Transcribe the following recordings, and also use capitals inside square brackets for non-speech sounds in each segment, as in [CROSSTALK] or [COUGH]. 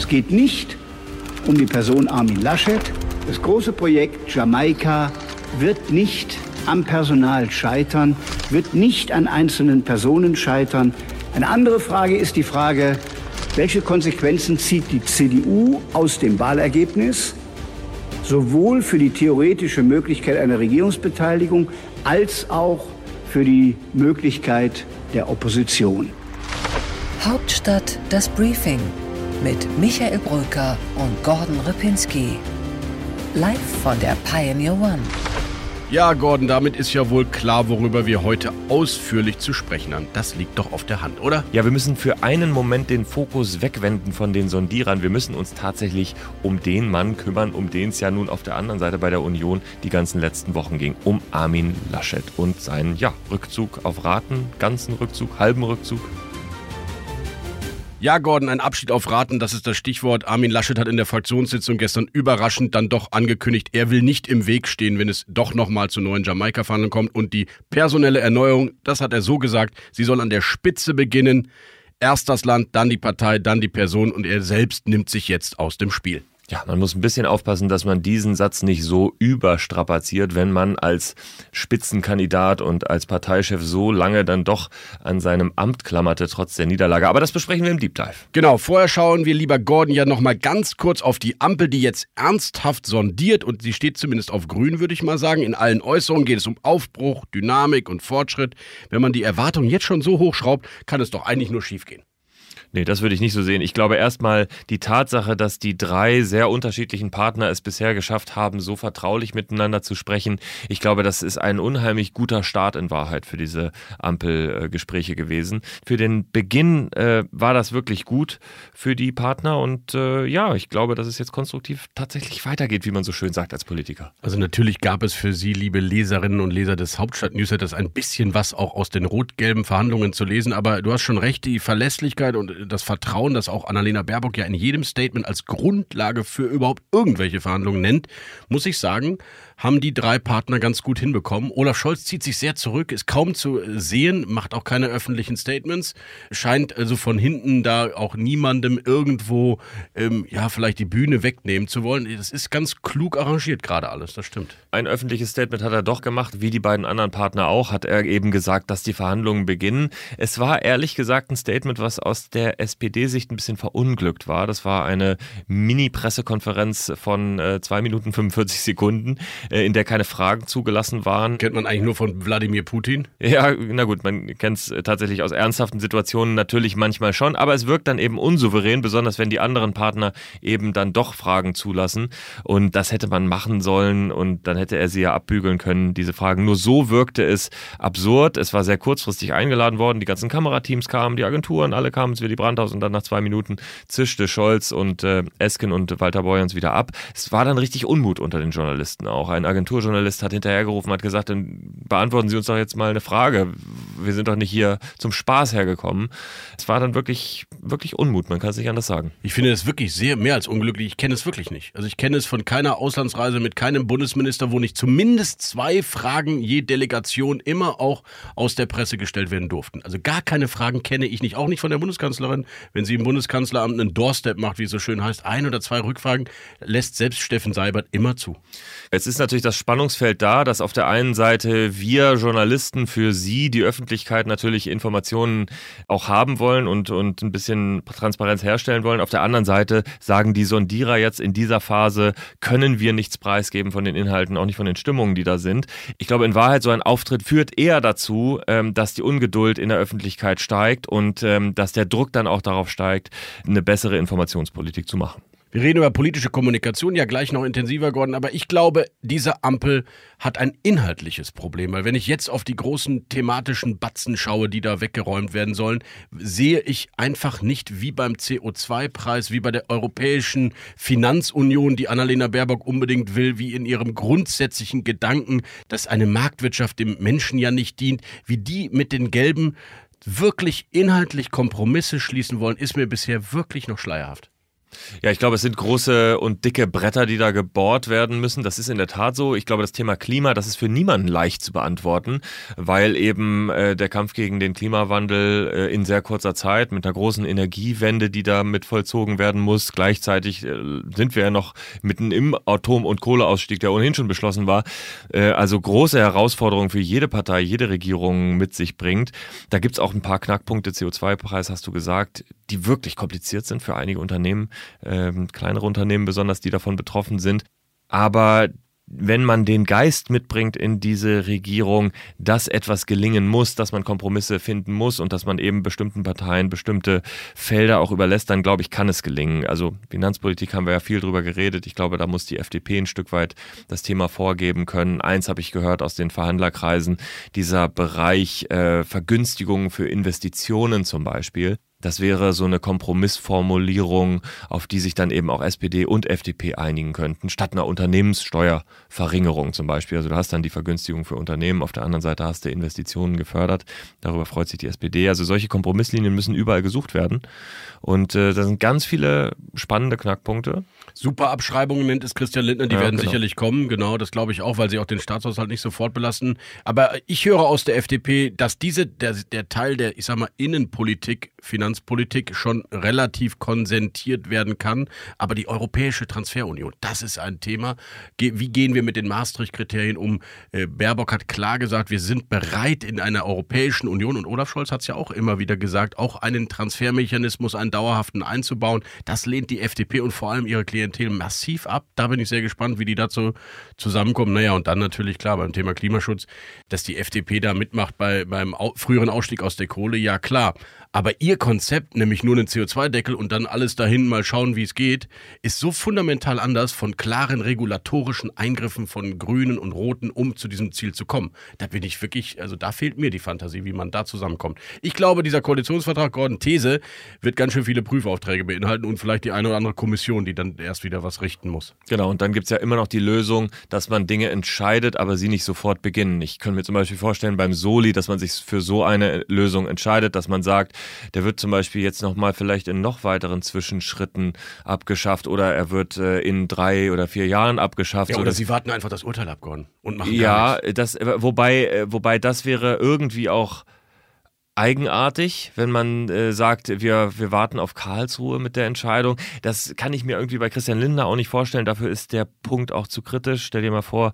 Es geht nicht um die Person Armin Laschet. Das große Projekt Jamaika wird nicht am Personal scheitern, wird nicht an einzelnen Personen scheitern. Eine andere Frage ist die Frage, welche Konsequenzen zieht die CDU aus dem Wahlergebnis, sowohl für die theoretische Möglichkeit einer Regierungsbeteiligung als auch für die Möglichkeit der Opposition. Hauptstadt das Briefing mit Michael Brücker und Gordon Ripinski. Live von der Pioneer One. Ja, Gordon, damit ist ja wohl klar, worüber wir heute ausführlich zu sprechen haben. Das liegt doch auf der Hand, oder? Ja, wir müssen für einen Moment den Fokus wegwenden von den Sondierern. Wir müssen uns tatsächlich um den Mann kümmern, um den es ja nun auf der anderen Seite bei der Union die ganzen letzten Wochen ging. Um Armin Laschet und seinen ja, Rückzug auf Raten, ganzen Rückzug, halben Rückzug. Ja, Gordon, ein Abschied auf Raten, das ist das Stichwort. Armin Laschet hat in der Fraktionssitzung gestern überraschend dann doch angekündigt, er will nicht im Weg stehen, wenn es doch nochmal zu neuen Jamaika-Verhandlungen kommt. Und die personelle Erneuerung, das hat er so gesagt, sie soll an der Spitze beginnen. Erst das Land, dann die Partei, dann die Person und er selbst nimmt sich jetzt aus dem Spiel. Ja, man muss ein bisschen aufpassen, dass man diesen Satz nicht so überstrapaziert, wenn man als Spitzenkandidat und als Parteichef so lange dann doch an seinem Amt klammerte, trotz der Niederlage. Aber das besprechen wir im Deep Dive. Genau, vorher schauen wir lieber Gordon ja nochmal ganz kurz auf die Ampel, die jetzt ernsthaft sondiert und sie steht zumindest auf grün, würde ich mal sagen. In allen Äußerungen geht es um Aufbruch, Dynamik und Fortschritt. Wenn man die Erwartungen jetzt schon so hochschraubt, kann es doch eigentlich nur schiefgehen. Nee, das würde ich nicht so sehen. Ich glaube erstmal die Tatsache, dass die drei sehr unterschiedlichen Partner es bisher geschafft haben, so vertraulich miteinander zu sprechen. Ich glaube, das ist ein unheimlich guter Start in Wahrheit für diese Ampelgespräche gewesen. Für den Beginn äh, war das wirklich gut für die Partner und äh, ja, ich glaube, dass es jetzt konstruktiv tatsächlich weitergeht, wie man so schön sagt als Politiker. Also natürlich gab es für Sie, liebe Leserinnen und Leser des Hauptstadt-Newsletters, ein bisschen was auch aus den rot-gelben Verhandlungen zu lesen, aber du hast schon recht, die Verlässlichkeit und das Vertrauen, das auch Annalena Baerbock ja in jedem Statement als Grundlage für überhaupt irgendwelche Verhandlungen nennt, muss ich sagen, haben die drei Partner ganz gut hinbekommen. Olaf Scholz zieht sich sehr zurück, ist kaum zu sehen, macht auch keine öffentlichen Statements, scheint also von hinten da auch niemandem irgendwo, ähm, ja, vielleicht die Bühne wegnehmen zu wollen. Das ist ganz klug arrangiert gerade alles, das stimmt. Ein öffentliches Statement hat er doch gemacht, wie die beiden anderen Partner auch, hat er eben gesagt, dass die Verhandlungen beginnen. Es war ehrlich gesagt ein Statement, was aus der SPD-Sicht ein bisschen verunglückt war. Das war eine Mini-Pressekonferenz von äh, 2 Minuten 45 Sekunden in der keine Fragen zugelassen waren. Kennt man eigentlich nur von Wladimir Putin? Ja, na gut, man kennt es äh, tatsächlich aus ernsthaften Situationen natürlich manchmal schon, aber es wirkt dann eben unsouverän, besonders wenn die anderen Partner eben dann doch Fragen zulassen. Und das hätte man machen sollen und dann hätte er sie ja abbügeln können, diese Fragen. Nur so wirkte es absurd. Es war sehr kurzfristig eingeladen worden. Die ganzen Kamerateams kamen, die Agenturen, alle kamen zu Willy Brandhaus und dann nach zwei Minuten zischte Scholz und äh, Esken und Walter Beuerns wieder ab. Es war dann richtig Unmut unter den Journalisten auch. Ein Agenturjournalist hat hinterhergerufen, hat gesagt, dann beantworten Sie uns doch jetzt mal eine Frage. Wir sind doch nicht hier zum Spaß hergekommen. Es war dann wirklich, wirklich Unmut, man kann es nicht anders sagen. Ich finde das wirklich sehr mehr als unglücklich. Ich kenne es wirklich nicht. Also ich kenne es von keiner Auslandsreise mit keinem Bundesminister, wo nicht zumindest zwei Fragen je Delegation immer auch aus der Presse gestellt werden durften. Also gar keine Fragen kenne ich nicht, auch nicht von der Bundeskanzlerin. Wenn sie im Bundeskanzleramt einen Doorstep macht, wie es so schön heißt, ein oder zwei Rückfragen, lässt selbst Steffen Seibert immer zu. Jetzt ist natürlich das Spannungsfeld da, dass auf der einen Seite wir Journalisten für Sie, die Öffentlichkeit, natürlich Informationen auch haben wollen und, und ein bisschen Transparenz herstellen wollen. Auf der anderen Seite sagen die Sondierer jetzt in dieser Phase, können wir nichts preisgeben von den Inhalten, auch nicht von den Stimmungen, die da sind. Ich glaube, in Wahrheit, so ein Auftritt führt eher dazu, ähm, dass die Ungeduld in der Öffentlichkeit steigt und ähm, dass der Druck dann auch darauf steigt, eine bessere Informationspolitik zu machen. Wir reden über politische Kommunikation ja gleich noch intensiver, Gordon, aber ich glaube, diese Ampel hat ein inhaltliches Problem, weil wenn ich jetzt auf die großen thematischen Batzen schaue, die da weggeräumt werden sollen, sehe ich einfach nicht wie beim CO2-Preis, wie bei der Europäischen Finanzunion, die Annalena Baerbock unbedingt will, wie in ihrem grundsätzlichen Gedanken, dass eine Marktwirtschaft dem Menschen ja nicht dient, wie die mit den gelben wirklich inhaltlich Kompromisse schließen wollen, ist mir bisher wirklich noch schleierhaft. Ja, ich glaube, es sind große und dicke Bretter, die da gebohrt werden müssen. Das ist in der Tat so. Ich glaube, das Thema Klima, das ist für niemanden leicht zu beantworten, weil eben äh, der Kampf gegen den Klimawandel äh, in sehr kurzer Zeit mit einer großen Energiewende, die da mit vollzogen werden muss, gleichzeitig äh, sind wir ja noch mitten im Atom- und Kohleausstieg, der ohnehin schon beschlossen war. Äh, also große Herausforderungen für jede Partei, jede Regierung mit sich bringt. Da gibt's auch ein paar Knackpunkte. CO2-Preis hast du gesagt, die wirklich kompliziert sind für einige Unternehmen ähm, kleinere Unternehmen besonders, die davon betroffen sind. Aber wenn man den Geist mitbringt in diese Regierung, dass etwas gelingen muss, dass man Kompromisse finden muss und dass man eben bestimmten Parteien bestimmte Felder auch überlässt, dann glaube ich, kann es gelingen. Also Finanzpolitik haben wir ja viel drüber geredet. Ich glaube, da muss die FDP ein Stück weit das Thema vorgeben können. Eins habe ich gehört aus den Verhandlerkreisen, dieser Bereich äh, Vergünstigungen für Investitionen zum Beispiel. Das wäre so eine Kompromissformulierung, auf die sich dann eben auch SPD und FDP einigen könnten, statt einer Unternehmenssteuerverringerung zum Beispiel. Also du hast dann die Vergünstigung für Unternehmen, auf der anderen Seite hast du Investitionen gefördert. Darüber freut sich die SPD. Also solche Kompromisslinien müssen überall gesucht werden. Und äh, da sind ganz viele spannende Knackpunkte. Super Abschreibungen nennt es Christian Lindner, die ja, werden genau. sicherlich kommen, genau, das glaube ich auch, weil sie auch den Staatshaushalt nicht sofort belasten. Aber ich höre aus der FDP, dass diese, der, der Teil der, ich sag mal, Innenpolitik, Finanzpolitik schon relativ konsentiert werden kann. Aber die Europäische Transferunion, das ist ein Thema. Wie gehen wir mit den Maastricht-Kriterien um? Äh, Baerbock hat klar gesagt, wir sind bereit in einer Europäischen Union und Olaf Scholz hat es ja auch immer wieder gesagt, auch einen Transfermechanismus, einen dauerhaften einzubauen. Das lehnt die FDP und vor allem ihre Klientel massiv ab. Da bin ich sehr gespannt, wie die dazu zusammenkommen. Naja, und dann natürlich klar beim Thema Klimaschutz, dass die FDP da mitmacht bei, beim früheren Ausstieg aus der Kohle, ja klar. Aber ihr Konzept, nämlich nur einen CO2-Deckel und dann alles dahin mal schauen, wie es geht, ist so fundamental anders von klaren regulatorischen Eingriffen von Grünen und Roten, um zu diesem Ziel zu kommen. Da bin ich wirklich, also da fehlt mir die Fantasie, wie man da zusammenkommt. Ich glaube, dieser Koalitionsvertrag, Gordon These, wird ganz schön viele Prüfaufträge beinhalten und vielleicht die eine oder andere Kommission, die dann erst wieder was richten muss. Genau, und dann gibt es ja immer noch die Lösung, dass man Dinge entscheidet, aber sie nicht sofort beginnen. Ich könnte mir zum Beispiel vorstellen beim Soli, dass man sich für so eine Lösung entscheidet, dass man sagt, der wird zum Beispiel jetzt nochmal vielleicht in noch weiteren Zwischenschritten abgeschafft oder er wird äh, in drei oder vier Jahren abgeschafft. Ja, oder, oder sie warten einfach das Urteil ab, Gordon, und machen Ja, das, wobei, äh, wobei das wäre irgendwie auch eigenartig, wenn man äh, sagt, wir, wir warten auf Karlsruhe mit der Entscheidung. Das kann ich mir irgendwie bei Christian Lindner auch nicht vorstellen. Dafür ist der Punkt auch zu kritisch. Stell dir mal vor,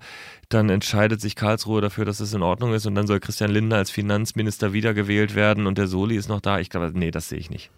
dann entscheidet sich Karlsruhe dafür, dass es in Ordnung ist und dann soll Christian Lindner als Finanzminister wiedergewählt werden und der Soli ist noch da. Ich glaube, nee, das sehe ich nicht.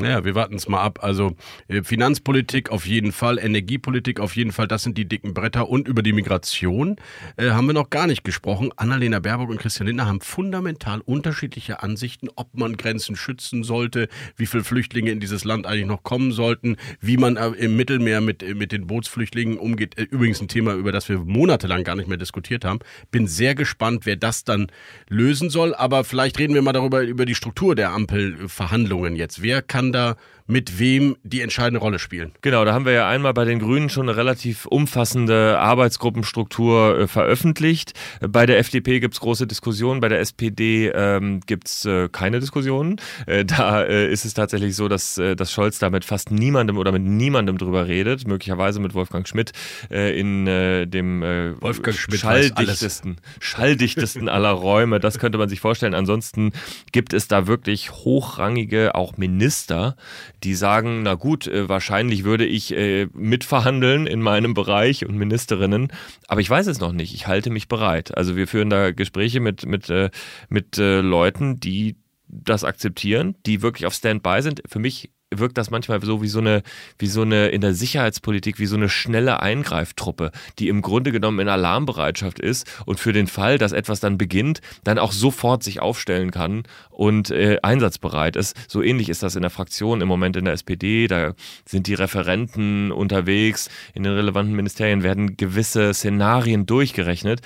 Naja, wir warten es mal ab. Also äh, Finanzpolitik auf jeden Fall, Energiepolitik auf jeden Fall, das sind die dicken Bretter. Und über die Migration äh, haben wir noch gar nicht gesprochen. Annalena Baerbock und Christian Lindner haben fundamental unterschiedliche Ansichten, ob man Grenzen schützen sollte, wie viele Flüchtlinge in dieses Land eigentlich noch kommen sollten, wie man äh, im Mittelmeer mit, äh, mit den Bootsflüchtlingen umgeht. Übrigens ein Thema, über das wir monatelang gar nicht mehr diskutiert haben. Bin sehr gespannt, wer das dann lösen soll. Aber vielleicht reden wir mal darüber, über die Struktur der Ampelverhandlungen jetzt. Wer kann da mit wem die entscheidende Rolle spielen. Genau, da haben wir ja einmal bei den Grünen schon eine relativ umfassende Arbeitsgruppenstruktur äh, veröffentlicht. Bei der FDP gibt es große Diskussionen, bei der SPD ähm, gibt es äh, keine Diskussionen. Äh, [LAUGHS] da äh, ist es tatsächlich so, dass, äh, dass Scholz da mit fast niemandem oder mit niemandem drüber redet, möglicherweise mit Wolfgang Schmidt äh, in dem Wolfgang Schmidt schalldichtesten, [LAUGHS] schalldichtesten aller Räume. Das könnte man sich vorstellen. Ansonsten gibt es da wirklich hochrangige, auch Minister, die sagen, na gut, äh, wahrscheinlich würde ich äh, mitverhandeln in meinem Bereich und Ministerinnen, aber ich weiß es noch nicht. Ich halte mich bereit. Also wir führen da Gespräche mit, mit, äh, mit Leuten, die das akzeptieren, die wirklich auf Standby sind. Für mich wirkt das manchmal so wie so eine, wie so eine in der Sicherheitspolitik, wie so eine schnelle Eingreiftruppe, die im Grunde genommen in Alarmbereitschaft ist und für den Fall, dass etwas dann beginnt, dann auch sofort sich aufstellen kann und äh, einsatzbereit ist. So ähnlich ist das in der Fraktion im Moment in der SPD. Da sind die Referenten unterwegs. In den relevanten Ministerien werden gewisse Szenarien durchgerechnet.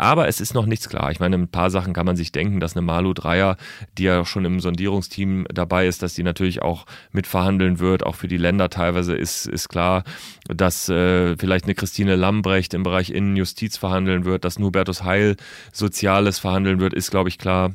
Aber es ist noch nichts klar. Ich meine, ein paar Sachen kann man sich denken, dass eine Malu Dreier, die ja schon im Sondierungsteam dabei ist, dass die natürlich auch mitverhandeln wird. Auch für die Länder teilweise ist, ist klar, dass äh, vielleicht eine Christine Lambrecht im Bereich Innenjustiz verhandeln wird, dass Hubertus Heil Soziales verhandeln wird, ist, glaube ich, klar.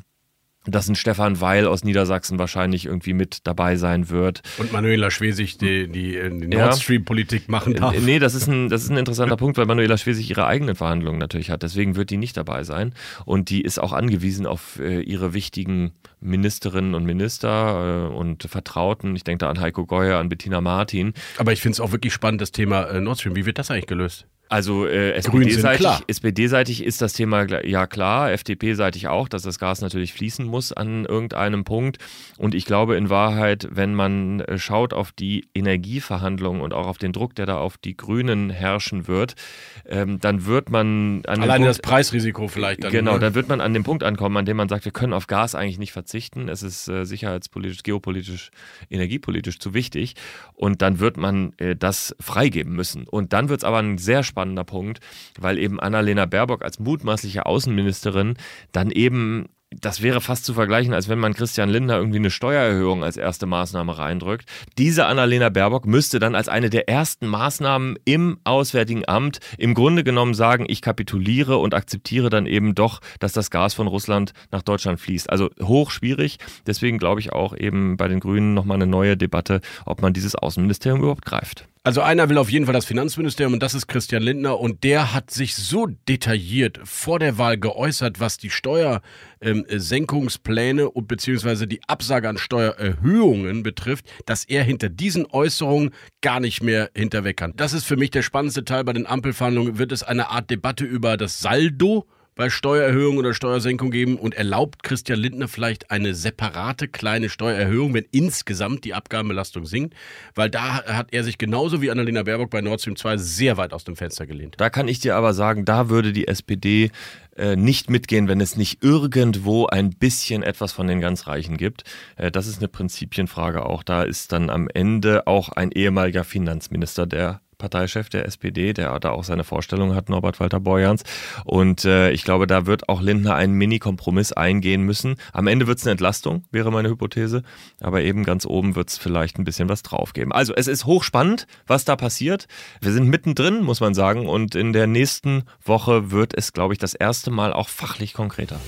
Dass ein Stefan Weil aus Niedersachsen wahrscheinlich irgendwie mit dabei sein wird. Und Manuela Schwesig die, die, äh, die Nord Stream-Politik machen darf. Nee, das ist, ein, das ist ein interessanter Punkt, weil Manuela Schwesig ihre eigenen Verhandlungen natürlich hat. Deswegen wird die nicht dabei sein. Und die ist auch angewiesen auf äh, ihre wichtigen Ministerinnen und Minister äh, und Vertrauten. Ich denke da an Heiko Geuer, an Bettina Martin. Aber ich finde es auch wirklich spannend, das Thema äh, Nord Stream. Wie wird das eigentlich gelöst? Also äh, SPD-seitig SPD ist das Thema ja klar, FDP-seitig auch, dass das Gas natürlich fließen muss an irgendeinem Punkt. Und ich glaube in Wahrheit, wenn man äh, schaut auf die Energieverhandlungen und auch auf den Druck, der da auf die Grünen herrschen wird, ähm, dann wird man an Alleine Punkt, das Preisrisiko vielleicht dann. Genau, ne? dann wird man an dem Punkt ankommen, an dem man sagt, wir können auf Gas eigentlich nicht verzichten. Es ist äh, sicherheitspolitisch, geopolitisch, energiepolitisch zu wichtig. Und dann wird man äh, das freigeben müssen. Und dann wird es aber ein sehr spannender Punkt, weil eben Annalena Baerbock als mutmaßliche Außenministerin dann eben das wäre fast zu vergleichen, als wenn man Christian Lindner irgendwie eine Steuererhöhung als erste Maßnahme reindrückt. Diese Annalena Baerbock müsste dann als eine der ersten Maßnahmen im Auswärtigen Amt im Grunde genommen sagen, ich kapituliere und akzeptiere dann eben doch, dass das Gas von Russland nach Deutschland fließt. Also hoch schwierig. Deswegen glaube ich auch eben bei den Grünen nochmal eine neue Debatte, ob man dieses Außenministerium überhaupt greift. Also einer will auf jeden Fall das Finanzministerium und das ist Christian Lindner und der hat sich so detailliert vor der Wahl geäußert, was die Steuersenkungspläne ähm, und beziehungsweise die Absage an Steuererhöhungen betrifft, dass er hinter diesen Äußerungen gar nicht mehr hinterweg kann. Das ist für mich der spannendste Teil bei den Ampelverhandlungen. Wird es eine Art Debatte über das Saldo bei Steuererhöhung oder Steuersenkung geben und erlaubt Christian Lindner vielleicht eine separate kleine Steuererhöhung, wenn insgesamt die Abgabenbelastung sinkt? Weil da hat er sich genauso wie Annalena Baerbock bei Nord Stream 2 sehr weit aus dem Fenster gelehnt. Da kann ich dir aber sagen, da würde die SPD äh, nicht mitgehen, wenn es nicht irgendwo ein bisschen etwas von den ganz Reichen gibt. Äh, das ist eine Prinzipienfrage auch. Da ist dann am Ende auch ein ehemaliger Finanzminister, der Parteichef der SPD, der da auch seine Vorstellung hat, Norbert Walter Borjans. Und äh, ich glaube, da wird auch Lindner einen Mini-Kompromiss eingehen müssen. Am Ende wird es eine Entlastung, wäre meine Hypothese. Aber eben ganz oben wird es vielleicht ein bisschen was draufgeben. Also es ist hochspannend, was da passiert. Wir sind mittendrin, muss man sagen. Und in der nächsten Woche wird es, glaube ich, das erste Mal auch fachlich konkreter.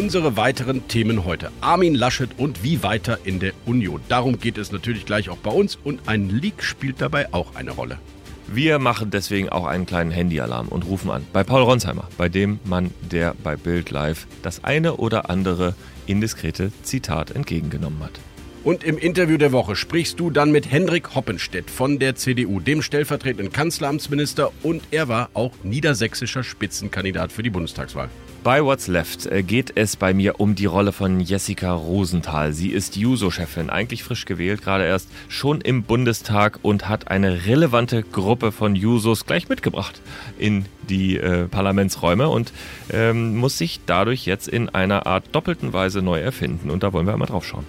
Unsere weiteren Themen heute. Armin Laschet und wie weiter in der Union. Darum geht es natürlich gleich auch bei uns und ein Leak spielt dabei auch eine Rolle. Wir machen deswegen auch einen kleinen Handyalarm und rufen an bei Paul Ronsheimer, bei dem Mann, der bei Bild Live das eine oder andere indiskrete Zitat entgegengenommen hat. Und im Interview der Woche sprichst du dann mit Hendrik Hoppenstedt von der CDU, dem stellvertretenden Kanzleramtsminister und er war auch niedersächsischer Spitzenkandidat für die Bundestagswahl. Bei What's Left äh, geht es bei mir um die Rolle von Jessica Rosenthal. Sie ist Juso-Chefin, eigentlich frisch gewählt, gerade erst schon im Bundestag und hat eine relevante Gruppe von Jusos gleich mitgebracht in die äh, Parlamentsräume und ähm, muss sich dadurch jetzt in einer Art doppelten Weise neu erfinden. Und da wollen wir einmal drauf schauen.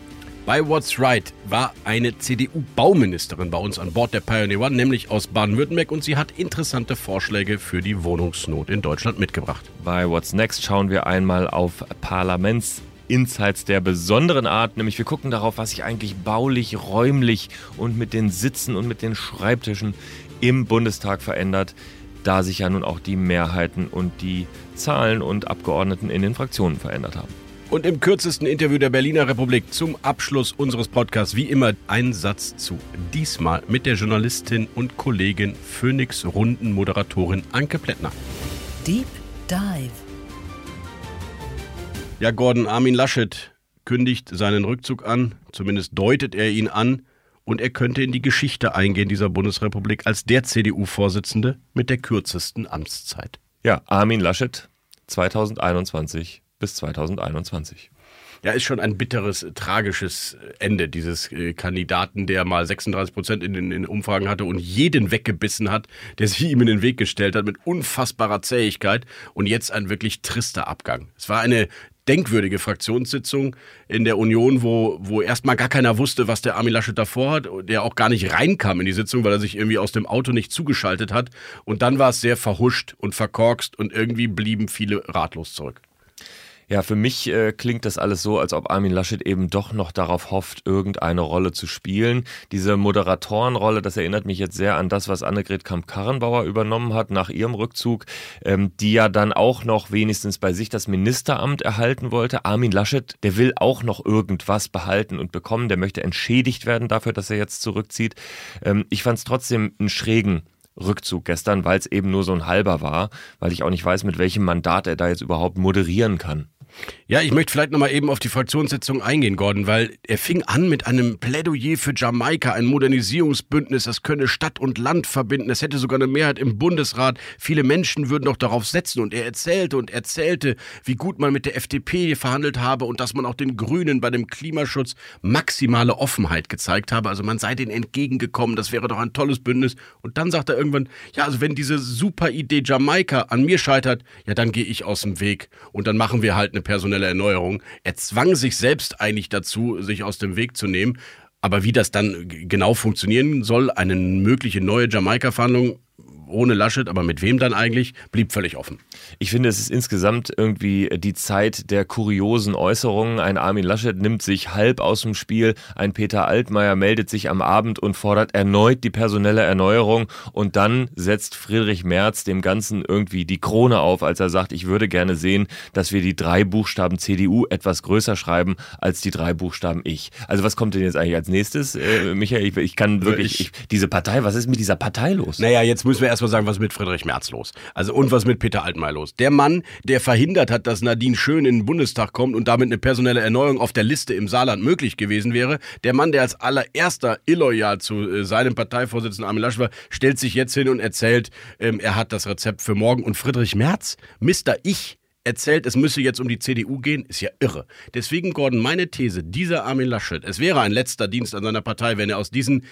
Bei What's Right war eine CDU-Bauministerin bei uns an Bord der Pioneer One, nämlich aus Baden-Württemberg, und sie hat interessante Vorschläge für die Wohnungsnot in Deutschland mitgebracht. Bei What's Next schauen wir einmal auf Parlaments Insights der besonderen Art, nämlich wir gucken darauf, was sich eigentlich baulich, räumlich und mit den Sitzen und mit den Schreibtischen im Bundestag verändert, da sich ja nun auch die Mehrheiten und die Zahlen und Abgeordneten in den Fraktionen verändert haben. Und im kürzesten Interview der Berliner Republik zum Abschluss unseres Podcasts wie immer ein Satz zu. Diesmal mit der Journalistin und Kollegin Phoenix Runden Moderatorin Anke Plättner. Deep Dive. Ja, Gordon Armin Laschet kündigt seinen Rückzug an, zumindest deutet er ihn an, und er könnte in die Geschichte eingehen dieser Bundesrepublik als der CDU-Vorsitzende mit der kürzesten Amtszeit. Ja, Armin Laschet 2021 bis 2021. Ja, ist schon ein bitteres, tragisches Ende dieses äh, Kandidaten, der mal 36 Prozent in den Umfragen hatte und jeden weggebissen hat, der sich ihm in den Weg gestellt hat mit unfassbarer Zähigkeit und jetzt ein wirklich trister Abgang. Es war eine denkwürdige Fraktionssitzung in der Union, wo, wo erstmal gar keiner wusste, was der Armin Laschet davor hat, der auch gar nicht reinkam in die Sitzung, weil er sich irgendwie aus dem Auto nicht zugeschaltet hat. Und dann war es sehr verhuscht und verkorkst und irgendwie blieben viele ratlos zurück. Ja, für mich äh, klingt das alles so, als ob Armin Laschet eben doch noch darauf hofft, irgendeine Rolle zu spielen. Diese Moderatorenrolle, das erinnert mich jetzt sehr an das, was Annegret Kamp-Karrenbauer übernommen hat nach ihrem Rückzug, ähm, die ja dann auch noch wenigstens bei sich das Ministeramt erhalten wollte. Armin Laschet, der will auch noch irgendwas behalten und bekommen. Der möchte entschädigt werden dafür, dass er jetzt zurückzieht. Ähm, ich fand es trotzdem einen schrägen Rückzug gestern, weil es eben nur so ein halber war, weil ich auch nicht weiß, mit welchem Mandat er da jetzt überhaupt moderieren kann. Ja, ich möchte vielleicht nochmal eben auf die Fraktionssitzung eingehen, Gordon, weil er fing an mit einem Plädoyer für Jamaika, ein Modernisierungsbündnis, das könne Stadt und Land verbinden, es hätte sogar eine Mehrheit im Bundesrat, viele Menschen würden doch darauf setzen. Und er erzählte und erzählte, wie gut man mit der FDP verhandelt habe und dass man auch den Grünen bei dem Klimaschutz maximale Offenheit gezeigt habe, also man sei denen entgegengekommen, das wäre doch ein tolles Bündnis. Und dann sagt er irgendwann, ja, also wenn diese super Idee Jamaika an mir scheitert, ja, dann gehe ich aus dem Weg. Und dann machen wir halt eine eine personelle Erneuerung. Er zwang sich selbst eigentlich dazu, sich aus dem Weg zu nehmen. Aber wie das dann genau funktionieren soll, eine mögliche neue Jamaika-Verhandlung, ohne Laschet, aber mit wem dann eigentlich, blieb völlig offen. Ich finde, es ist insgesamt irgendwie die Zeit der kuriosen Äußerungen. Ein Armin Laschet nimmt sich halb aus dem Spiel, ein Peter Altmaier meldet sich am Abend und fordert erneut die personelle Erneuerung und dann setzt Friedrich Merz dem Ganzen irgendwie die Krone auf, als er sagt, ich würde gerne sehen, dass wir die drei Buchstaben CDU etwas größer schreiben als die drei Buchstaben ich. Also was kommt denn jetzt eigentlich als nächstes, äh, Michael? Ich, ich kann wirklich, ich, diese Partei, was ist mit dieser Partei los? Naja, jetzt müssen wir erst erstmal sagen, was ist mit Friedrich Merz los? Also und was mit Peter Altmaier los? Der Mann, der verhindert hat, dass Nadine Schön in den Bundestag kommt und damit eine personelle Erneuerung auf der Liste im Saarland möglich gewesen wäre. Der Mann, der als allererster illoyal zu äh, seinem Parteivorsitzenden Armin Lasch war, stellt sich jetzt hin und erzählt, ähm, er hat das Rezept für morgen. Und Friedrich Merz, Mister Ich, erzählt, es müsse jetzt um die CDU gehen, ist ja irre. Deswegen, Gordon, meine These, dieser Armin Laschet, es wäre ein letzter Dienst an seiner Partei, wenn er aus diesen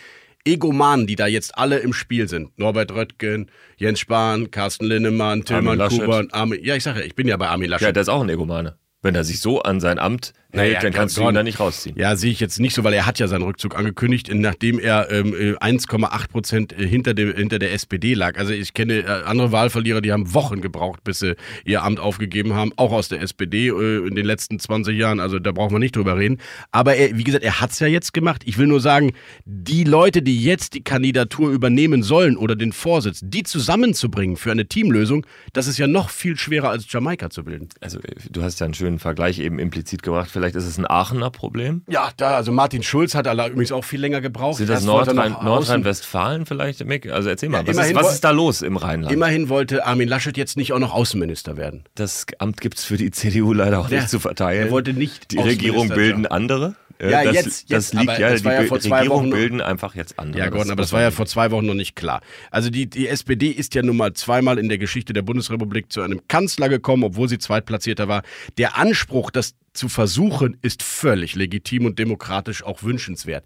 Egomanen, die da jetzt alle im Spiel sind. Norbert Röttgen, Jens Spahn, Carsten Linnemann, Tilman Kuban, Armin. Ja, ich sage ja, ich bin ja bei Armin Laschet. Ja, der ist auch ein Egomane. Wenn er sich so an sein Amt naja, dann kannst du ihn da nicht rausziehen. Ja, sehe ich jetzt nicht so, weil er hat ja seinen Rückzug angekündigt, nachdem er ähm, 1,8 äh, Prozent äh, hinter, dem, hinter der SPD lag. Also ich kenne äh, andere Wahlverlierer, die haben Wochen gebraucht, bis sie ihr Amt aufgegeben haben, auch aus der SPD äh, in den letzten 20 Jahren. Also da brauchen wir nicht drüber reden. Aber er, wie gesagt, er hat's ja jetzt gemacht. Ich will nur sagen, die Leute, die jetzt die Kandidatur übernehmen sollen oder den Vorsitz, die zusammenzubringen für eine Teamlösung, das ist ja noch viel schwerer als Jamaika zu bilden. Also du hast ja einen schönen schönen Vergleich eben implizit gebracht. Vielleicht ist es ein Aachener Problem? Ja, da, also Martin Schulz hat übrigens auch viel länger gebraucht. Sind das Nordrhein, Nordrhein-Westfalen vielleicht, Mick? Also erzähl mal, ja, was, ist, was ist da los im Rheinland? Immerhin wollte Armin Laschet jetzt nicht auch noch Außenminister werden. Das Amt gibt es für die [LAUGHS] CDU leider auch ja, nicht zu verteilen. Er wollte nicht Die Regierung bilden andere? Ja, das, jetzt, das liegt ja, die ja vor zwei Regierung Wochen bilden einfach jetzt andere. Ja, Gordon, aber das war ja vor zwei Wochen noch nicht klar. Also die, die SPD ist ja nun mal zweimal in der Geschichte der Bundesrepublik zu einem Kanzler gekommen, obwohl sie Zweitplatzierter war. Der Anspruch, das zu versuchen, ist völlig legitim und demokratisch auch wünschenswert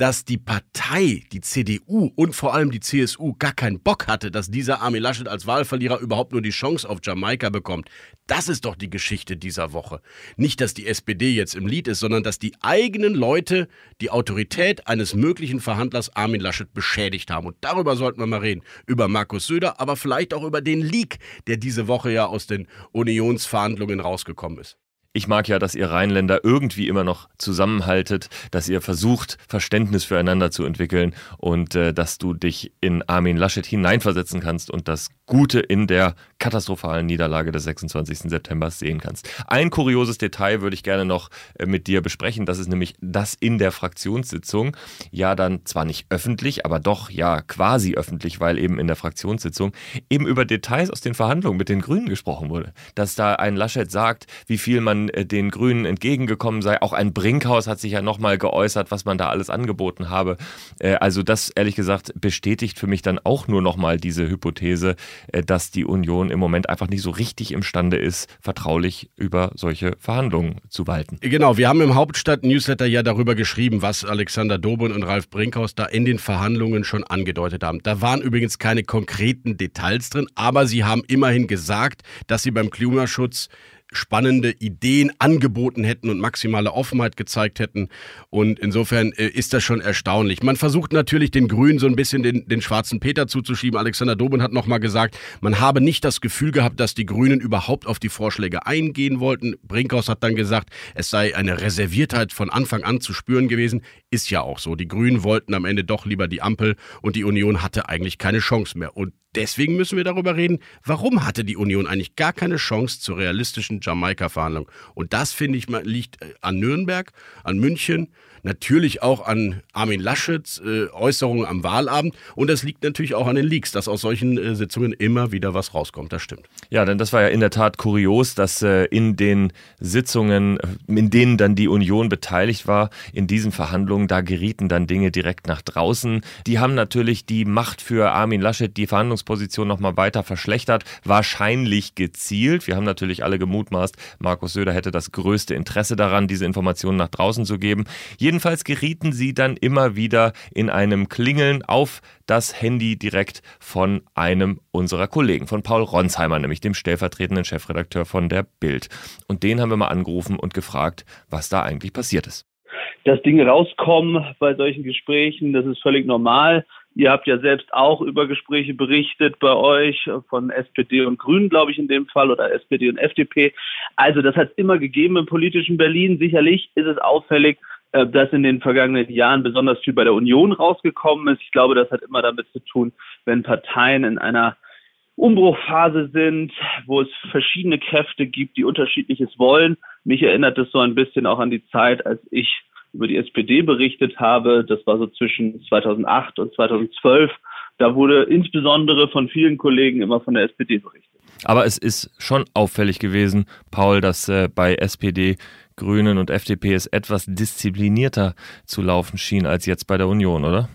dass die Partei, die CDU und vor allem die CSU gar keinen Bock hatte, dass dieser Armin Laschet als Wahlverlierer überhaupt nur die Chance auf Jamaika bekommt. Das ist doch die Geschichte dieser Woche. Nicht, dass die SPD jetzt im Lied ist, sondern dass die eigenen Leute die Autorität eines möglichen Verhandlers Armin Laschet beschädigt haben. Und darüber sollten wir mal reden. Über Markus Söder, aber vielleicht auch über den Leak, der diese Woche ja aus den Unionsverhandlungen rausgekommen ist. Ich mag ja, dass ihr Rheinländer irgendwie immer noch zusammenhaltet, dass ihr versucht, Verständnis füreinander zu entwickeln und äh, dass du dich in Armin Laschet hineinversetzen kannst und das Gute in der katastrophalen Niederlage des 26. September sehen kannst. Ein kurioses Detail würde ich gerne noch äh, mit dir besprechen. Das ist nämlich, dass in der Fraktionssitzung ja dann zwar nicht öffentlich, aber doch ja quasi öffentlich, weil eben in der Fraktionssitzung eben über Details aus den Verhandlungen mit den Grünen gesprochen wurde. Dass da ein Laschet sagt, wie viel man äh, den Grünen entgegengekommen sei. Auch ein Brinkhaus hat sich ja nochmal geäußert, was man da alles angeboten habe. Äh, also das ehrlich gesagt bestätigt für mich dann auch nur nochmal diese Hypothese, äh, dass die Union im Moment einfach nicht so richtig imstande ist, vertraulich über solche Verhandlungen zu walten. Genau, wir haben im Hauptstadt-Newsletter ja darüber geschrieben, was Alexander Dobin und Ralf Brinkhaus da in den Verhandlungen schon angedeutet haben. Da waren übrigens keine konkreten Details drin, aber sie haben immerhin gesagt, dass sie beim Klimaschutz spannende Ideen angeboten hätten und maximale Offenheit gezeigt hätten. Und insofern äh, ist das schon erstaunlich. Man versucht natürlich den Grünen so ein bisschen den, den schwarzen Peter zuzuschieben. Alexander Dobin hat nochmal gesagt, man habe nicht das Gefühl gehabt, dass die Grünen überhaupt auf die Vorschläge eingehen wollten. Brinkhaus hat dann gesagt, es sei eine Reserviertheit von Anfang an zu spüren gewesen. Ist ja auch so. Die Grünen wollten am Ende doch lieber die Ampel und die Union hatte eigentlich keine Chance mehr. Und deswegen müssen wir darüber reden, warum hatte die Union eigentlich gar keine Chance zur realistischen Jamaika-Verhandlung. Und das, finde ich, liegt äh, an Nürnberg, an München, natürlich auch an Armin Laschets äh, Äußerungen am Wahlabend und das liegt natürlich auch an den Leaks, dass aus solchen äh, Sitzungen immer wieder was rauskommt. Das stimmt. Ja, denn das war ja in der Tat kurios, dass äh, in den Sitzungen, äh, in denen dann die Union beteiligt war, in diesen Verhandlungen, da gerieten dann Dinge direkt nach draußen. Die haben natürlich die Macht für Armin Laschet, die Verhandlungsposition nochmal weiter verschlechtert, wahrscheinlich gezielt. Wir haben natürlich alle gemutmaßt, Markus Söder hätte das größte Interesse daran, diese Informationen nach draußen zu geben. Jedenfalls gerieten sie dann immer wieder in einem Klingeln auf das Handy direkt von einem unserer Kollegen, von Paul Ronsheimer, nämlich dem stellvertretenden Chefredakteur von der Bild. Und den haben wir mal angerufen und gefragt, was da eigentlich passiert ist. Dass Dinge rauskommen bei solchen Gesprächen, das ist völlig normal. Ihr habt ja selbst auch über Gespräche berichtet bei euch von SPD und Grünen, glaube ich, in dem Fall, oder SPD und FDP. Also das hat es immer gegeben im politischen Berlin. Sicherlich ist es auffällig, äh, dass in den vergangenen Jahren besonders viel bei der Union rausgekommen ist. Ich glaube, das hat immer damit zu tun, wenn Parteien in einer Umbruchphase sind, wo es verschiedene Kräfte gibt, die unterschiedliches wollen. Mich erinnert es so ein bisschen auch an die Zeit, als ich über die SPD berichtet habe. Das war so zwischen 2008 und 2012. Da wurde insbesondere von vielen Kollegen immer von der SPD berichtet. Aber es ist schon auffällig gewesen, Paul, dass äh, bei SPD Grünen und FDP es etwas disziplinierter zu laufen schien als jetzt bei der Union, oder?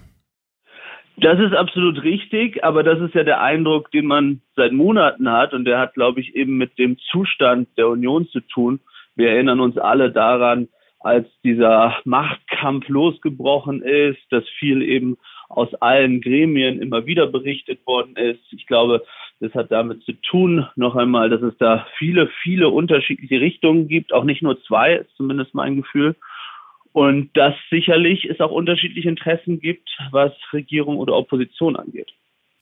Das ist absolut richtig, aber das ist ja der Eindruck, den man seit Monaten hat und der hat, glaube ich, eben mit dem Zustand der Union zu tun. Wir erinnern uns alle daran, als dieser Machtkampf losgebrochen ist, dass viel eben aus allen Gremien immer wieder berichtet worden ist. Ich glaube, das hat damit zu tun, noch einmal, dass es da viele, viele unterschiedliche Richtungen gibt, auch nicht nur zwei, ist zumindest mein Gefühl. Und dass sicherlich es auch unterschiedliche Interessen gibt, was Regierung oder Opposition angeht.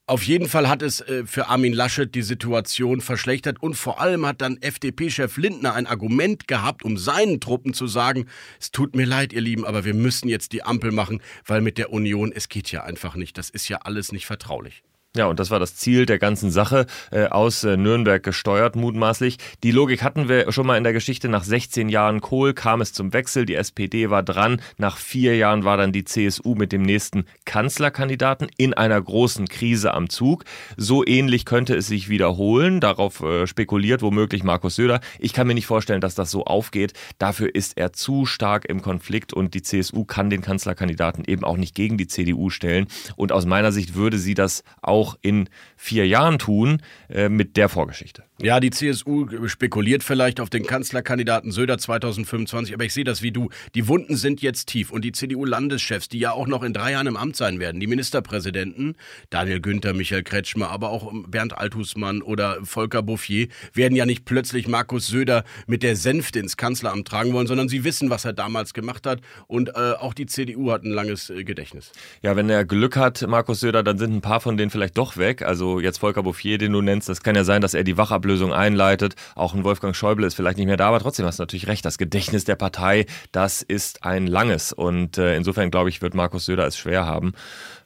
Auf jeden Fall hat es äh, für Armin Laschet die Situation verschlechtert und vor allem hat dann FDP-Chef Lindner ein Argument gehabt, um seinen Truppen zu sagen, es tut mir leid, ihr Lieben, aber wir müssen jetzt die Ampel machen, weil mit der Union, es geht ja einfach nicht, das ist ja alles nicht vertraulich. Ja, und das war das Ziel der ganzen Sache, äh, aus äh, Nürnberg gesteuert mutmaßlich. Die Logik hatten wir schon mal in der Geschichte. Nach 16 Jahren Kohl kam es zum Wechsel, die SPD war dran. Nach vier Jahren war dann die CSU mit dem nächsten Kanzlerkandidaten in einer großen Krise am Zug. So ähnlich könnte es sich wiederholen. Darauf äh, spekuliert womöglich Markus Söder. Ich kann mir nicht vorstellen, dass das so aufgeht. Dafür ist er zu stark im Konflikt und die CSU kann den Kanzlerkandidaten eben auch nicht gegen die CDU stellen. Und aus meiner Sicht würde sie das auch auch in vier Jahren tun äh, mit der Vorgeschichte. Ja, die CSU spekuliert vielleicht auf den Kanzlerkandidaten Söder 2025, aber ich sehe das wie du. Die Wunden sind jetzt tief und die CDU-Landeschefs, die ja auch noch in drei Jahren im Amt sein werden, die Ministerpräsidenten, Daniel Günther, Michael Kretschmer, aber auch Bernd Althusmann oder Volker Bouffier, werden ja nicht plötzlich Markus Söder mit der Sänfte ins Kanzleramt tragen wollen, sondern sie wissen, was er damals gemacht hat und äh, auch die CDU hat ein langes äh, Gedächtnis. Ja, wenn er Glück hat, Markus Söder, dann sind ein paar von denen vielleicht vielleicht doch weg. Also jetzt Volker Bouffier, den du nennst, das kann ja sein, dass er die Wachablösung einleitet. Auch ein Wolfgang Schäuble ist vielleicht nicht mehr da, aber trotzdem hast du natürlich recht. Das Gedächtnis der Partei, das ist ein langes. Und äh, insofern, glaube ich, wird Markus Söder es schwer haben.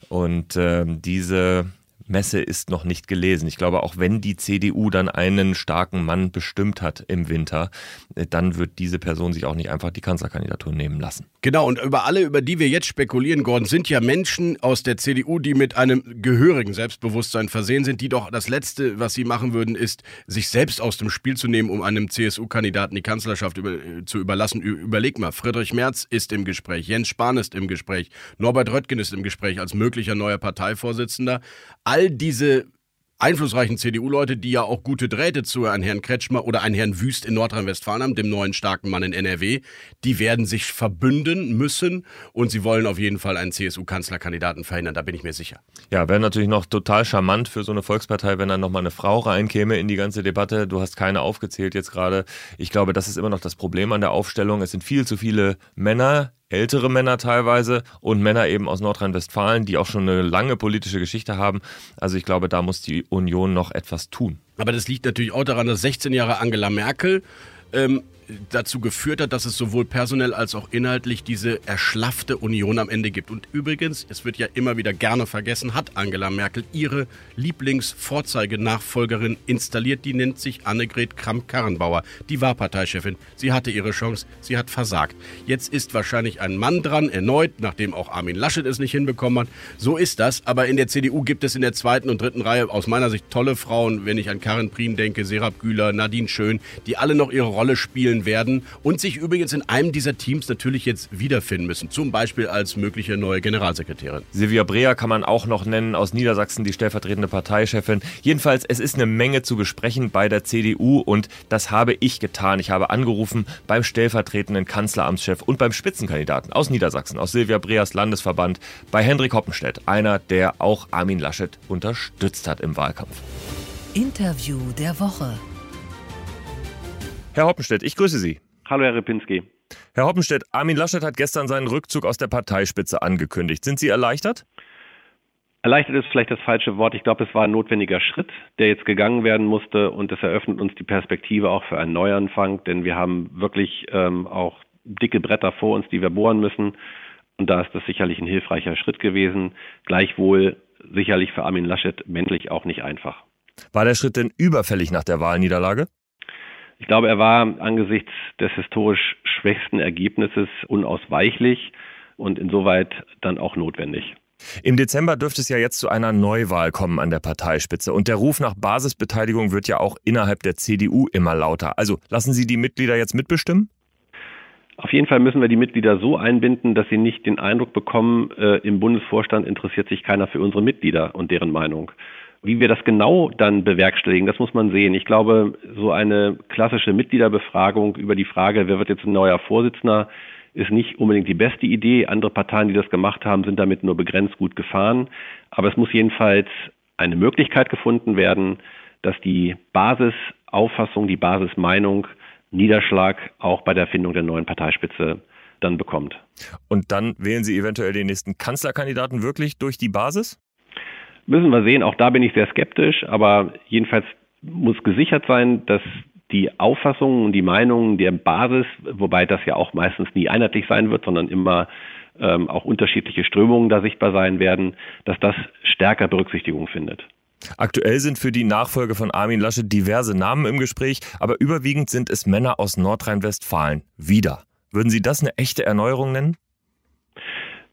Und äh, diese Messe ist noch nicht gelesen. Ich glaube, auch wenn die CDU dann einen starken Mann bestimmt hat im Winter, äh, dann wird diese Person sich auch nicht einfach die Kanzlerkandidatur nehmen lassen. Genau, und über alle, über die wir jetzt spekulieren, Gordon, sind ja Menschen aus der CDU, die mit einem gehörigen Selbstbewusstsein versehen sind, die doch das Letzte, was sie machen würden, ist, sich selbst aus dem Spiel zu nehmen, um einem CSU-Kandidaten die Kanzlerschaft über, äh, zu überlassen. Überleg mal, Friedrich Merz ist im Gespräch, Jens Spahn ist im Gespräch, Norbert Röttgen ist im Gespräch als möglicher neuer Parteivorsitzender. All diese einflussreichen CDU-Leute, die ja auch gute Drähte zu einem Herrn Kretschmer oder einem Herrn Wüst in Nordrhein-Westfalen haben, dem neuen starken Mann in NRW, die werden sich verbünden müssen und sie wollen auf jeden Fall einen CSU-Kanzlerkandidaten verhindern, da bin ich mir sicher. Ja, wäre natürlich noch total charmant für so eine Volkspartei, wenn dann nochmal eine Frau reinkäme in die ganze Debatte. Du hast keine aufgezählt jetzt gerade. Ich glaube, das ist immer noch das Problem an der Aufstellung. Es sind viel zu viele Männer ältere Männer teilweise und Männer eben aus Nordrhein-Westfalen, die auch schon eine lange politische Geschichte haben. Also ich glaube, da muss die Union noch etwas tun. Aber das liegt natürlich auch daran, dass 16 Jahre Angela Merkel ähm, dazu geführt hat, dass es sowohl personell als auch inhaltlich diese erschlaffte Union am Ende gibt. Und übrigens, es wird ja immer wieder gerne vergessen, hat Angela Merkel ihre Lieblingsvorzeigenachfolgerin installiert. Die nennt sich Annegret Kramp-Karrenbauer. Die war Parteichefin. Sie hatte ihre Chance. Sie hat versagt. Jetzt ist wahrscheinlich ein Mann dran, erneut, nachdem auch Armin Laschet es nicht hinbekommen hat. So ist das. Aber in der CDU gibt es in der zweiten und dritten Reihe aus meiner Sicht tolle Frauen. Wenn ich an Karin Prien denke, Serap Güler, Nadine Schön, die alle noch ihre Rolle spielen spielen werden und sich übrigens in einem dieser Teams natürlich jetzt wiederfinden müssen. Zum Beispiel als mögliche neue Generalsekretärin. Silvia Breer kann man auch noch nennen, aus Niedersachsen die stellvertretende Parteichefin. Jedenfalls, es ist eine Menge zu besprechen bei der CDU und das habe ich getan. Ich habe angerufen beim stellvertretenden Kanzleramtschef und beim Spitzenkandidaten aus Niedersachsen, aus Silvia Breers Landesverband, bei Hendrik Hoppenstedt, einer, der auch Armin Laschet unterstützt hat im Wahlkampf. Interview der Woche. Herr Hoppenstedt, ich grüße Sie. Hallo, Herr Ripinski. Herr Hoppenstedt, Armin Laschet hat gestern seinen Rückzug aus der Parteispitze angekündigt. Sind Sie erleichtert? Erleichtert ist vielleicht das falsche Wort. Ich glaube, es war ein notwendiger Schritt, der jetzt gegangen werden musste und es eröffnet uns die Perspektive auch für einen Neuanfang, denn wir haben wirklich ähm, auch dicke Bretter vor uns, die wir bohren müssen. Und da ist das sicherlich ein hilfreicher Schritt gewesen. Gleichwohl sicherlich für Armin Laschet menschlich auch nicht einfach. War der Schritt denn überfällig nach der Wahlniederlage? Ich glaube, er war angesichts des historisch schwächsten Ergebnisses unausweichlich und insoweit dann auch notwendig. Im Dezember dürfte es ja jetzt zu einer Neuwahl kommen an der Parteispitze. Und der Ruf nach Basisbeteiligung wird ja auch innerhalb der CDU immer lauter. Also lassen Sie die Mitglieder jetzt mitbestimmen? Auf jeden Fall müssen wir die Mitglieder so einbinden, dass sie nicht den Eindruck bekommen, äh, im Bundesvorstand interessiert sich keiner für unsere Mitglieder und deren Meinung. Wie wir das genau dann bewerkstelligen, das muss man sehen. Ich glaube, so eine klassische Mitgliederbefragung über die Frage, wer wird jetzt ein neuer Vorsitzender, ist nicht unbedingt die beste Idee. Andere Parteien, die das gemacht haben, sind damit nur begrenzt gut gefahren. Aber es muss jedenfalls eine Möglichkeit gefunden werden, dass die Basisauffassung, die Basismeinung Niederschlag auch bei der Findung der neuen Parteispitze dann bekommt. Und dann wählen Sie eventuell den nächsten Kanzlerkandidaten wirklich durch die Basis? Müssen wir sehen, auch da bin ich sehr skeptisch, aber jedenfalls muss gesichert sein, dass die Auffassungen und die Meinungen der Basis, wobei das ja auch meistens nie einheitlich sein wird, sondern immer ähm, auch unterschiedliche Strömungen da sichtbar sein werden, dass das stärker Berücksichtigung findet. Aktuell sind für die Nachfolge von Armin Laschet diverse Namen im Gespräch, aber überwiegend sind es Männer aus Nordrhein-Westfalen. Wieder. Würden Sie das eine echte Erneuerung nennen?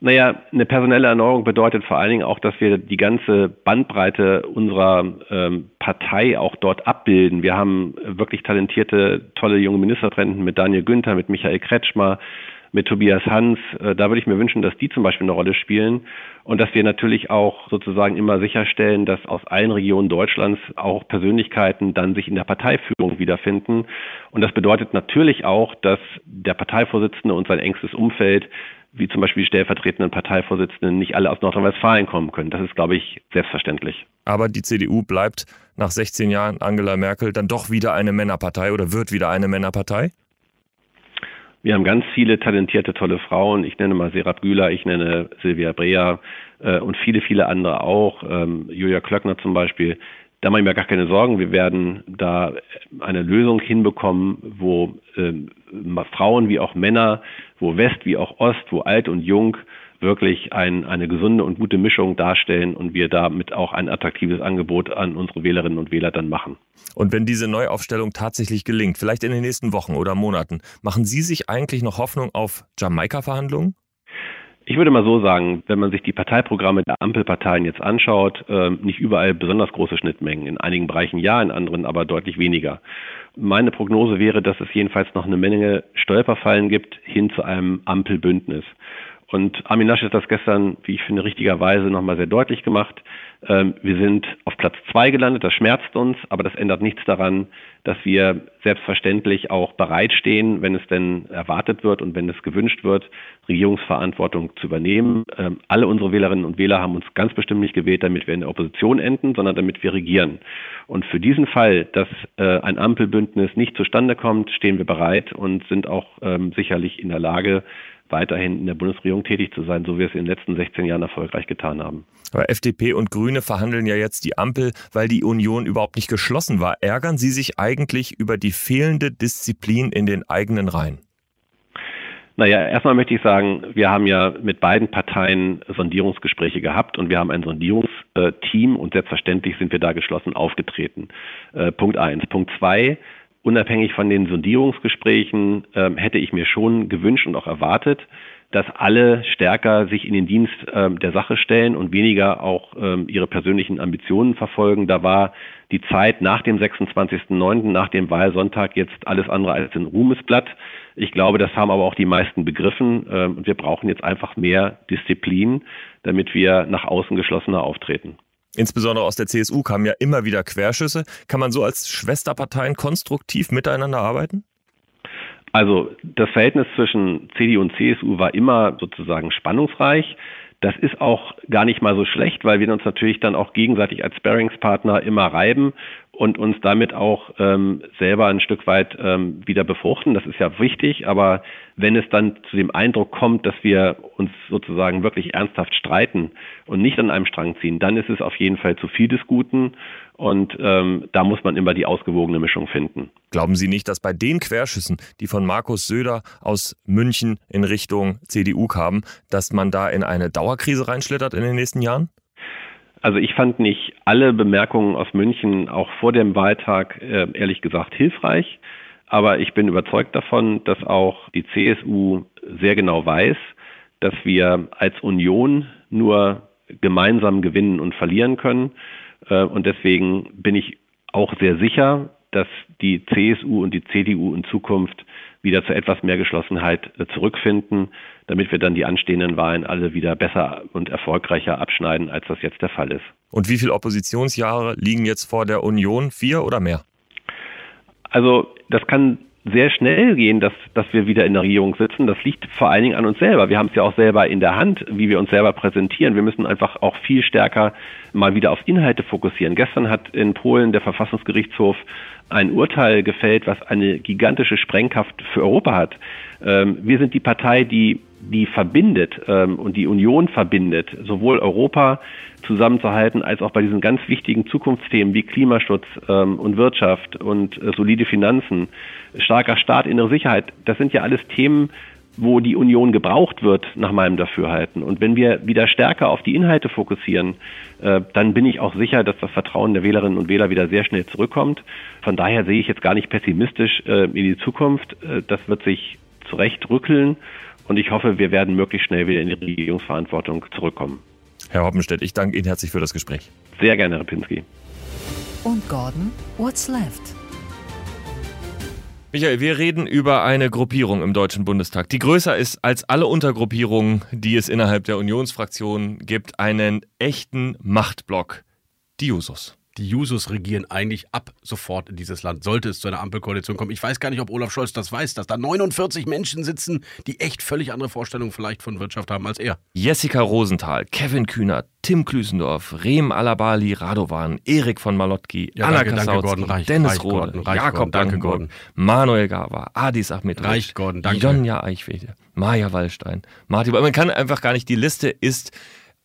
Naja, eine personelle Erneuerung bedeutet vor allen Dingen auch, dass wir die ganze Bandbreite unserer ähm, Partei auch dort abbilden. Wir haben wirklich talentierte, tolle junge Ministerpräsidenten mit Daniel Günther, mit Michael Kretschmer, mit Tobias Hans. Äh, da würde ich mir wünschen, dass die zum Beispiel eine Rolle spielen und dass wir natürlich auch sozusagen immer sicherstellen, dass aus allen Regionen Deutschlands auch Persönlichkeiten dann sich in der Parteiführung wiederfinden. Und das bedeutet natürlich auch, dass der Parteivorsitzende und sein engstes Umfeld wie zum Beispiel die stellvertretenden Parteivorsitzenden nicht alle aus Nordrhein-Westfalen kommen können. Das ist, glaube ich, selbstverständlich. Aber die CDU bleibt nach 16 Jahren Angela Merkel dann doch wieder eine Männerpartei oder wird wieder eine Männerpartei? Wir haben ganz viele talentierte, tolle Frauen. Ich nenne mal Serap Güler, ich nenne Silvia Brea äh, und viele, viele andere auch. Ähm, Julia Klöckner zum Beispiel. Da mache ich mir gar keine Sorgen. Wir werden da eine Lösung hinbekommen, wo äh, Frauen wie auch Männer, wo West wie auch Ost, wo alt und jung wirklich ein, eine gesunde und gute Mischung darstellen und wir damit auch ein attraktives Angebot an unsere Wählerinnen und Wähler dann machen. Und wenn diese Neuaufstellung tatsächlich gelingt, vielleicht in den nächsten Wochen oder Monaten, machen Sie sich eigentlich noch Hoffnung auf Jamaika-Verhandlungen? Ich würde mal so sagen, wenn man sich die Parteiprogramme der Ampelparteien jetzt anschaut, äh, nicht überall besonders große Schnittmengen. In einigen Bereichen ja, in anderen aber deutlich weniger. Meine Prognose wäre, dass es jedenfalls noch eine Menge Stolperfallen gibt hin zu einem Ampelbündnis. Und Armin Laschet hat das gestern, wie ich finde, richtigerweise nochmal sehr deutlich gemacht. Ähm, wir sind auf Platz zwei gelandet, das schmerzt uns, aber das ändert nichts daran, dass wir selbstverständlich auch bereitstehen, wenn es denn erwartet wird und wenn es gewünscht wird, Regierungsverantwortung zu übernehmen. Ähm, alle unsere Wählerinnen und Wähler haben uns ganz bestimmt nicht gewählt, damit wir in der Opposition enden, sondern damit wir regieren. Und für diesen Fall, dass äh, ein Ampelbündnis nicht zustande kommt, stehen wir bereit und sind auch ähm, sicherlich in der Lage, weiterhin in der Bundesregierung tätig zu sein, so wie wir es in den letzten 16 Jahren erfolgreich getan haben. Aber FDP und Grüne verhandeln ja jetzt die Ampel, weil die Union überhaupt nicht geschlossen war. Ärgern Sie sich eigentlich über die fehlende Disziplin in den eigenen Reihen? Naja, erstmal möchte ich sagen, wir haben ja mit beiden Parteien Sondierungsgespräche gehabt und wir haben ein Sondierungsteam und selbstverständlich sind wir da geschlossen aufgetreten. Äh, Punkt eins. Punkt zwei, unabhängig von den Sondierungsgesprächen ähm, hätte ich mir schon gewünscht und auch erwartet, dass alle stärker sich in den Dienst ähm, der Sache stellen und weniger auch ähm, ihre persönlichen Ambitionen verfolgen. Da war die Zeit nach dem 26.09., nach dem Wahlsonntag jetzt alles andere als ein Ruhmesblatt. Ich glaube, das haben aber auch die meisten begriffen ähm, und wir brauchen jetzt einfach mehr Disziplin, damit wir nach außen geschlossener auftreten. Insbesondere aus der CSU kamen ja immer wieder Querschüsse. Kann man so als Schwesterparteien konstruktiv miteinander arbeiten? Also das Verhältnis zwischen CDU und CSU war immer sozusagen spannungsreich. Das ist auch gar nicht mal so schlecht, weil wir uns natürlich dann auch gegenseitig als Sparingspartner immer reiben und uns damit auch ähm, selber ein Stück weit ähm, wieder befruchten. Das ist ja wichtig, aber wenn es dann zu dem Eindruck kommt, dass wir uns sozusagen wirklich ernsthaft streiten und nicht an einem Strang ziehen, dann ist es auf jeden Fall zu viel des Guten und ähm, da muss man immer die ausgewogene Mischung finden. Glauben Sie nicht, dass bei den Querschüssen, die von Markus Söder aus München in Richtung CDU kamen, dass man da in eine Dauerkrise reinschlittert in den nächsten Jahren? Also ich fand nicht alle Bemerkungen aus München auch vor dem Wahltag äh, ehrlich gesagt hilfreich. Aber ich bin überzeugt davon, dass auch die CSU sehr genau weiß, dass wir als Union nur gemeinsam gewinnen und verlieren können. Äh, und deswegen bin ich auch sehr sicher, dass die CSU und die CDU in Zukunft wieder zu etwas mehr Geschlossenheit äh, zurückfinden damit wir dann die anstehenden Wahlen alle wieder besser und erfolgreicher abschneiden, als das jetzt der Fall ist. Und wie viele Oppositionsjahre liegen jetzt vor der Union? Vier oder mehr? Also das kann sehr schnell gehen, dass, dass wir wieder in der Regierung sitzen. Das liegt vor allen Dingen an uns selber. Wir haben es ja auch selber in der Hand, wie wir uns selber präsentieren. Wir müssen einfach auch viel stärker mal wieder auf Inhalte fokussieren. Gestern hat in Polen der Verfassungsgerichtshof ein Urteil gefällt, was eine gigantische Sprengkraft für Europa hat. Ähm, wir sind die Partei, die die verbindet ähm, und die Union verbindet, sowohl Europa zusammenzuhalten, als auch bei diesen ganz wichtigen Zukunftsthemen wie Klimaschutz ähm, und Wirtschaft und äh, solide Finanzen, starker Staat, innere Sicherheit. Das sind ja alles Themen, wo die Union gebraucht wird, nach meinem Dafürhalten. Und wenn wir wieder stärker auf die Inhalte fokussieren, äh, dann bin ich auch sicher, dass das Vertrauen der Wählerinnen und Wähler wieder sehr schnell zurückkommt. Von daher sehe ich jetzt gar nicht pessimistisch äh, in die Zukunft. Äh, das wird sich zurechtrückeln und ich hoffe, wir werden möglichst schnell wieder in die Regierungsverantwortung zurückkommen. Herr Hoppenstedt, ich danke Ihnen herzlich für das Gespräch. Sehr gerne, Herr Pinski. Und Gordon, what's left? Michael, wir reden über eine Gruppierung im Deutschen Bundestag, die größer ist als alle Untergruppierungen, die es innerhalb der Unionsfraktion gibt, einen echten Machtblock, die Jusos die Jusos regieren eigentlich ab sofort in dieses Land, sollte es zu einer Ampelkoalition kommen. Ich weiß gar nicht, ob Olaf Scholz das weiß, dass da 49 Menschen sitzen, die echt völlig andere Vorstellungen vielleicht von Wirtschaft haben als er. Jessica Rosenthal, Kevin Kühner, Tim Klüsendorf, Rehm Alabali Radovan, Erik von Malotki, ja, Anna Kassautzki, Dennis reich, Rode, Gordon, Jakob danke Gordon, Manuel Gava, Adis Ahmed Reich, Gordon, danke. Jonja Eichwede, Maja Wallstein, Martin, man kann einfach gar nicht, die Liste ist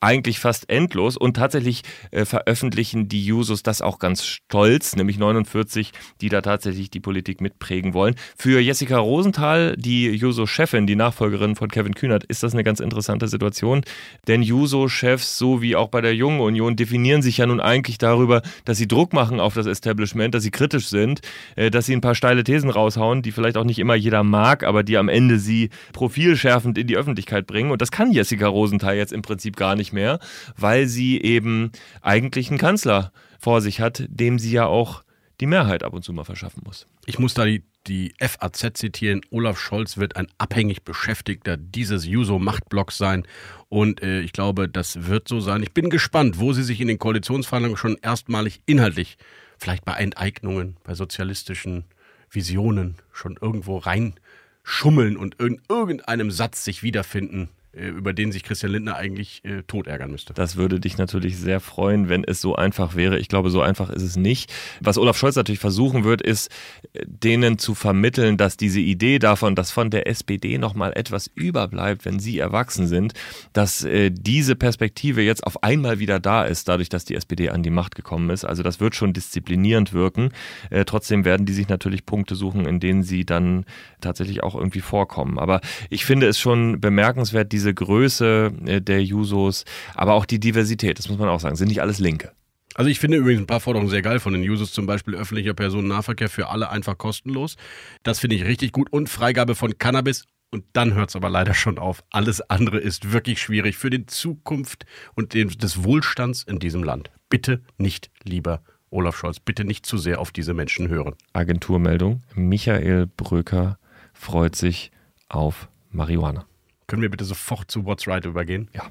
eigentlich fast endlos. Und tatsächlich äh, veröffentlichen die Jusos das auch ganz stolz, nämlich 49, die da tatsächlich die Politik mitprägen wollen. Für Jessica Rosenthal, die Juso-Chefin, die Nachfolgerin von Kevin Kühnert, ist das eine ganz interessante Situation, denn Juso-Chefs, so wie auch bei der Jungen Union, definieren sich ja nun eigentlich darüber, dass sie Druck machen auf das Establishment, dass sie kritisch sind, äh, dass sie ein paar steile Thesen raushauen, die vielleicht auch nicht immer jeder mag, aber die am Ende sie profilschärfend in die Öffentlichkeit bringen. Und das kann Jessica Rosenthal jetzt im Prinzip gar nicht nicht mehr, weil sie eben eigentlich einen Kanzler vor sich hat, dem sie ja auch die Mehrheit ab und zu mal verschaffen muss. Ich muss da die, die FAZ zitieren. Olaf Scholz wird ein abhängig Beschäftigter dieses Juso-Machtblocks sein. Und äh, ich glaube, das wird so sein. Ich bin gespannt, wo sie sich in den Koalitionsverhandlungen schon erstmalig inhaltlich, vielleicht bei Enteignungen, bei sozialistischen Visionen schon irgendwo reinschummeln und in irgendeinem Satz sich wiederfinden, über den sich Christian Lindner eigentlich äh, tot ärgern müsste. Das würde dich natürlich sehr freuen, wenn es so einfach wäre. Ich glaube, so einfach ist es nicht. Was Olaf Scholz natürlich versuchen wird, ist, äh, denen zu vermitteln, dass diese Idee davon, dass von der SPD noch mal etwas überbleibt, wenn sie erwachsen sind, dass äh, diese Perspektive jetzt auf einmal wieder da ist, dadurch, dass die SPD an die Macht gekommen ist. Also das wird schon disziplinierend wirken. Äh, trotzdem werden die sich natürlich Punkte suchen, in denen sie dann tatsächlich auch irgendwie vorkommen. Aber ich finde es schon bemerkenswert, diese Größe äh, der Jusos, aber auch die Diversität, das muss man auch sagen, sind nicht alles Linke. Also ich finde übrigens ein paar Forderungen sehr geil von den Users, zum Beispiel öffentlicher Personennahverkehr für alle einfach kostenlos. Das finde ich richtig gut und Freigabe von Cannabis. Und dann hört es aber leider schon auf. Alles andere ist wirklich schwierig für die Zukunft und den, des Wohlstands in diesem Land. Bitte nicht, lieber Olaf Scholz, bitte nicht zu sehr auf diese Menschen hören. Agenturmeldung. Michael Bröker freut sich auf Marihuana. Können wir bitte sofort zu What's Right übergehen? Ja.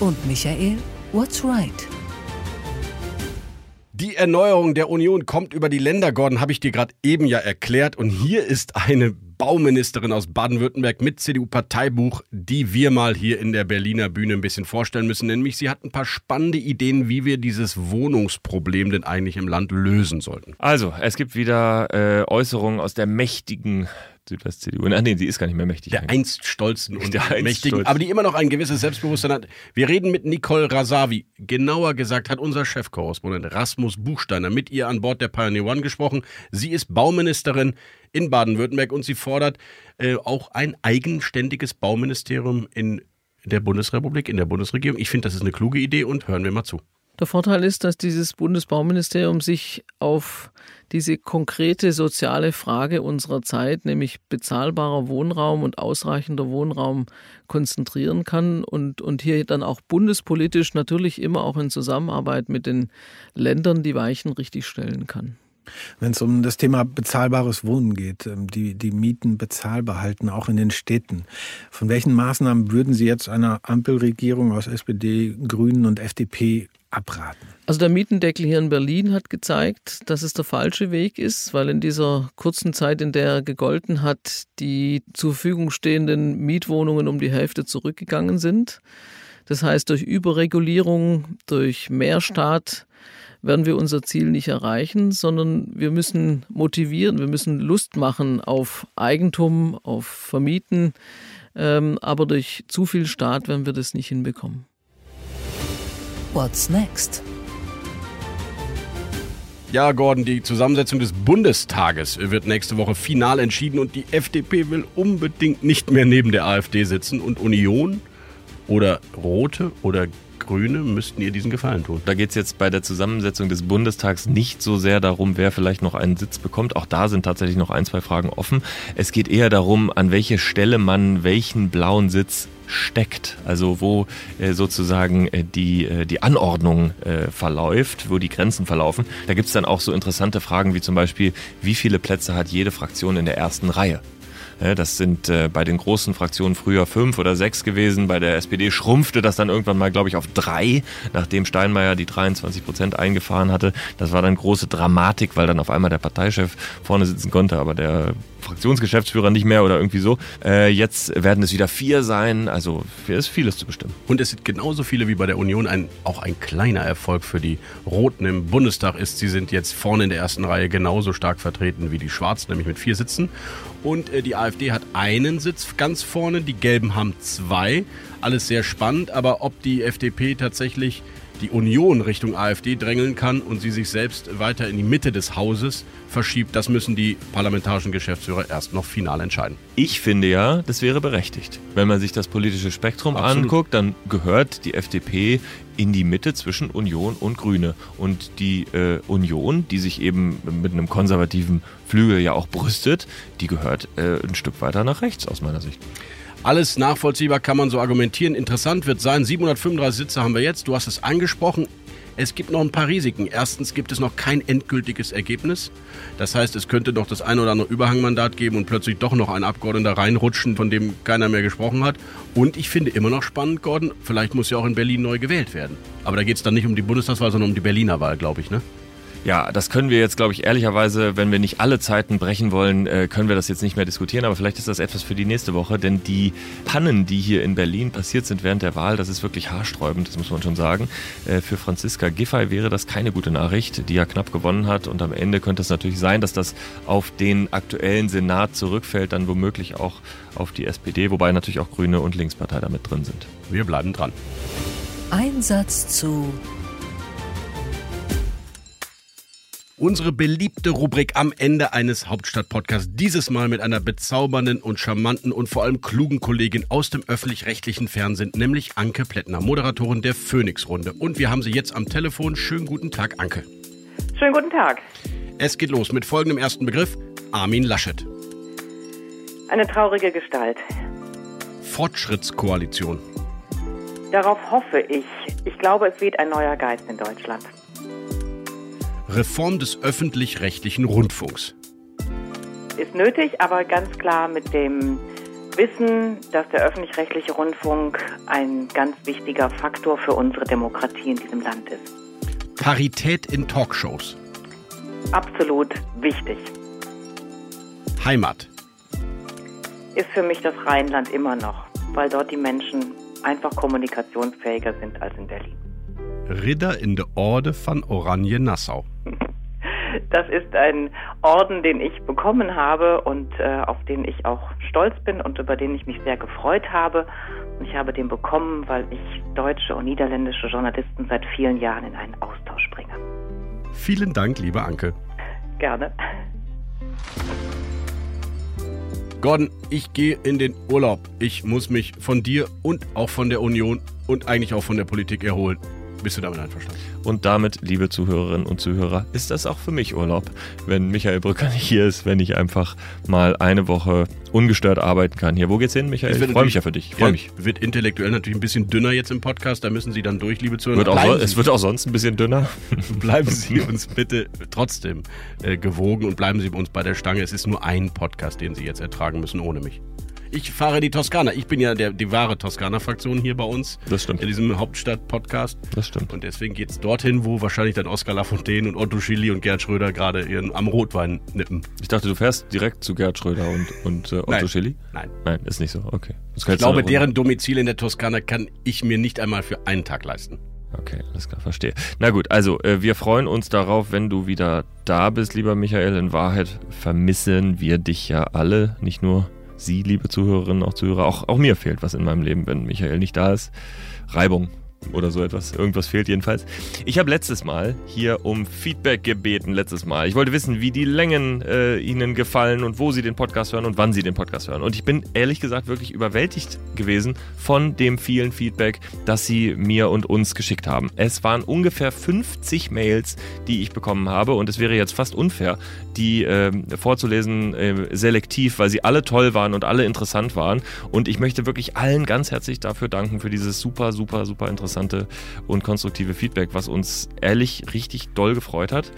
Und Michael, what's right? Die Erneuerung der Union kommt über die Länder, Gordon, habe ich dir gerade eben ja erklärt. Und hier ist eine Bauministerin aus Baden-Württemberg mit CDU-Parteibuch, die wir mal hier in der Berliner Bühne ein bisschen vorstellen müssen. Nämlich sie hat ein paar spannende Ideen, wie wir dieses Wohnungsproblem denn eigentlich im Land lösen sollten. Also, es gibt wieder äh, Äußerungen aus der mächtigen Südwest-CDU. Ach nee, sie ist gar nicht mehr mächtig. Der einst stolzen und Der einst mächtigen, stolzen. aber die immer noch ein gewisses Selbstbewusstsein hat. Wir reden mit Nicole Rasavi. Genauer gesagt hat unser Chefkorrespondent Rasmus Buchsteiner mit ihr an Bord der Pioneer One gesprochen. Sie ist Bauministerin in Baden-Württemberg und sie fordert äh, auch ein eigenständiges Bauministerium in der Bundesrepublik, in der Bundesregierung. Ich finde, das ist eine kluge Idee und hören wir mal zu. Der Vorteil ist, dass dieses Bundesbauministerium sich auf diese konkrete soziale Frage unserer Zeit, nämlich bezahlbarer Wohnraum und ausreichender Wohnraum, konzentrieren kann und, und hier dann auch bundespolitisch natürlich immer auch in Zusammenarbeit mit den Ländern die Weichen richtig stellen kann. Wenn es um das Thema bezahlbares Wohnen geht, ähm, die, die Mieten bezahlbar halten, auch in den Städten. Von welchen Maßnahmen würden Sie jetzt einer Ampelregierung aus SPD, Grünen und FDP abraten? Also der Mietendeckel hier in Berlin hat gezeigt, dass es der falsche Weg ist, weil in dieser kurzen Zeit, in der er gegolten hat, die zur Verfügung stehenden Mietwohnungen um die Hälfte zurückgegangen sind. Das heißt, durch Überregulierung, durch mehr Staat werden wir unser Ziel nicht erreichen, sondern wir müssen motivieren, wir müssen Lust machen auf Eigentum, auf Vermieten. Ähm, aber durch zu viel Staat werden wir das nicht hinbekommen. What's next? Ja, Gordon, die Zusammensetzung des Bundestages wird nächste Woche final entschieden und die FDP will unbedingt nicht mehr neben der AfD sitzen. Und Union? Oder Rote? Oder Grüne müssten ihr diesen Gefallen tun. Da geht es jetzt bei der Zusammensetzung des Bundestags nicht so sehr darum, wer vielleicht noch einen Sitz bekommt. Auch da sind tatsächlich noch ein, zwei Fragen offen. Es geht eher darum, an welche Stelle man welchen blauen Sitz steckt. Also wo äh, sozusagen äh, die, äh, die Anordnung äh, verläuft, wo die Grenzen verlaufen. Da gibt es dann auch so interessante Fragen wie zum Beispiel, wie viele Plätze hat jede Fraktion in der ersten Reihe? Ja, Das sind äh, bei den großen Fraktionen früher fünf oder sechs gewesen. Bei der SPD schrumpfte das dann irgendwann mal, glaube ich, auf drei, nachdem Steinmeier die 23 Prozent eingefahren hatte. Das war dann große Dramatik, weil dann auf einmal der Parteichef vorne sitzen konnte, aber der Fraktionsgeschäftsführer nicht mehr oder irgendwie so. Äh, jetzt werden es wieder vier sein. Also hier ist vieles zu bestimmen. Und es sind genauso viele wie bei der Union. Ein, auch ein kleiner Erfolg für die Roten im Bundestag ist, sie sind jetzt vorne in der ersten Reihe genauso stark vertreten wie die Schwarzen, nämlich mit vier Sitzen. Und äh, die AfD hat einen Sitz ganz vorne, die Gelben haben zwei. Alles sehr spannend, aber ob die FDP tatsächlich die Union Richtung AfD drängeln kann und sie sich selbst weiter in die Mitte des Hauses verschiebt, das müssen die parlamentarischen Geschäftsführer erst noch final entscheiden. Ich finde ja, das wäre berechtigt. Wenn man sich das politische Spektrum Absolut. anguckt, dann gehört die FDP in die Mitte zwischen Union und Grüne. Und die äh, Union, die sich eben mit einem konservativen Flügel ja auch brüstet, die gehört äh, ein Stück weiter nach rechts aus meiner Sicht. Alles nachvollziehbar kann man so argumentieren. Interessant wird sein, 735 Sitze haben wir jetzt, du hast es angesprochen. Es gibt noch ein paar Risiken. Erstens gibt es noch kein endgültiges Ergebnis. Das heißt, es könnte noch das ein oder andere Überhangmandat geben und plötzlich doch noch ein Abgeordneter reinrutschen, von dem keiner mehr gesprochen hat. Und ich finde immer noch spannend, Gordon, vielleicht muss ja auch in Berlin neu gewählt werden. Aber da geht es dann nicht um die Bundestagswahl, sondern um die Berliner Wahl, glaube ich, ne? Ja, das können wir jetzt, glaube ich, ehrlicherweise, wenn wir nicht alle Zeiten brechen wollen, äh, können wir das jetzt nicht mehr diskutieren. Aber vielleicht ist das etwas für die nächste Woche, denn die Pannen, die hier in Berlin passiert sind während der Wahl, das ist wirklich haarsträubend, das muss man schon sagen. Äh, für Franziska Giffey wäre das keine gute Nachricht, die ja knapp gewonnen hat. Und am Ende könnte es natürlich sein, dass das auf den aktuellen Senat zurückfällt, dann womöglich auch auf die SPD, wobei natürlich auch Grüne und Linkspartei damit drin sind. Wir bleiben dran. Einsatz zu Unsere beliebte Rubrik am Ende eines Hauptstadt-Podcasts. Dieses Mal mit einer bezaubernden und charmanten und vor allem klugen Kollegin aus dem öffentlich-rechtlichen Fernsehen, nämlich Anke Plättner, Moderatorin der Phoenix-Runde. Und wir haben sie jetzt am Telefon. Schönen guten Tag, Anke. Schönen guten Tag. Es geht los mit folgendem ersten Begriff. Armin Laschet. Eine traurige Gestalt. Fortschrittskoalition. Darauf hoffe ich. Ich glaube, es weht ein neuer Geist in Deutschland. Reform des öffentlich-rechtlichen Rundfunks. Ist nötig, aber ganz klar mit dem Wissen, dass der öffentlich-rechtliche Rundfunk ein ganz wichtiger Faktor für unsere Demokratie in diesem Land ist. Parität in Talkshows. Absolut wichtig. Heimat. Ist für mich das Rheinland immer noch, weil dort die Menschen einfach kommunikationsfähiger sind als in Berlin. Ritter in der Orde von Oranje-Nassau. Das ist ein Orden, den ich bekommen habe und äh, auf den ich auch stolz bin und über den ich mich sehr gefreut habe. Und ich habe den bekommen, weil ich deutsche und niederländische Journalisten seit vielen Jahren in einen Austausch bringe. Vielen Dank, liebe Anke. Gerne. Gordon, ich gehe in den Urlaub. Ich muss mich von dir und auch von der Union und eigentlich auch von der Politik erholen. Bist du damit einverstanden? Und damit, liebe Zuhörerinnen und Zuhörer, ist das auch für mich Urlaub, wenn Michael Brücker [LAUGHS] nicht hier ist, wenn ich einfach mal eine Woche ungestört arbeiten kann. Hier, wo geht's hin, Michael? Ich freue mich ja für dich. Ich freue ja, mich. Wird intellektuell natürlich ein bisschen dünner jetzt im Podcast, da müssen Sie dann durch, liebe Zuhörer. Wird auch, es wird auch sonst ein bisschen dünner. [LAUGHS] bleiben [LAUGHS] Sie uns bitte trotzdem äh, gewogen und bleiben Sie uns bei der Stange. Es ist nur ein Podcast, den Sie jetzt ertragen müssen ohne mich. Ich fahre die Toskana. Ich bin ja der, die wahre Toskana-Fraktion hier bei uns. Das stimmt. In diesem Hauptstadt-Podcast. Das stimmt. Und deswegen geht es dorthin, wo wahrscheinlich dann Oskar Lafontaine und Otto Schilly und Gerd Schröder gerade ihren am Rotwein nippen. Ich dachte, du fährst direkt zu Gerd Schröder und, und äh, Otto Nein. Schilly? Nein. Nein, ist nicht so. Okay. Ich glaube, deren Domizil in der Toskana kann ich mir nicht einmal für einen Tag leisten. Okay, alles klar, verstehe. Na gut, also äh, wir freuen uns darauf, wenn du wieder da bist, lieber Michael. In Wahrheit vermissen wir dich ja alle, nicht nur Sie, liebe Zuhörerinnen, auch Zuhörer. Auch, auch mir fehlt was in meinem Leben, wenn Michael nicht da ist. Reibung oder so etwas. Irgendwas fehlt jedenfalls. Ich habe letztes Mal hier um Feedback gebeten, letztes Mal. Ich wollte wissen, wie die Längen äh, Ihnen gefallen und wo Sie den Podcast hören und wann Sie den Podcast hören. Und ich bin ehrlich gesagt wirklich überwältigt gewesen von dem vielen Feedback, das Sie mir und uns geschickt haben. Es waren ungefähr 50 Mails, die ich bekommen habe und es wäre jetzt fast unfair, die äh, vorzulesen äh, selektiv, weil sie alle toll waren und alle interessant waren. Und ich möchte wirklich allen ganz herzlich dafür danken für dieses super, super, super interessante und konstruktive Feedback, was uns ehrlich richtig doll gefreut hat,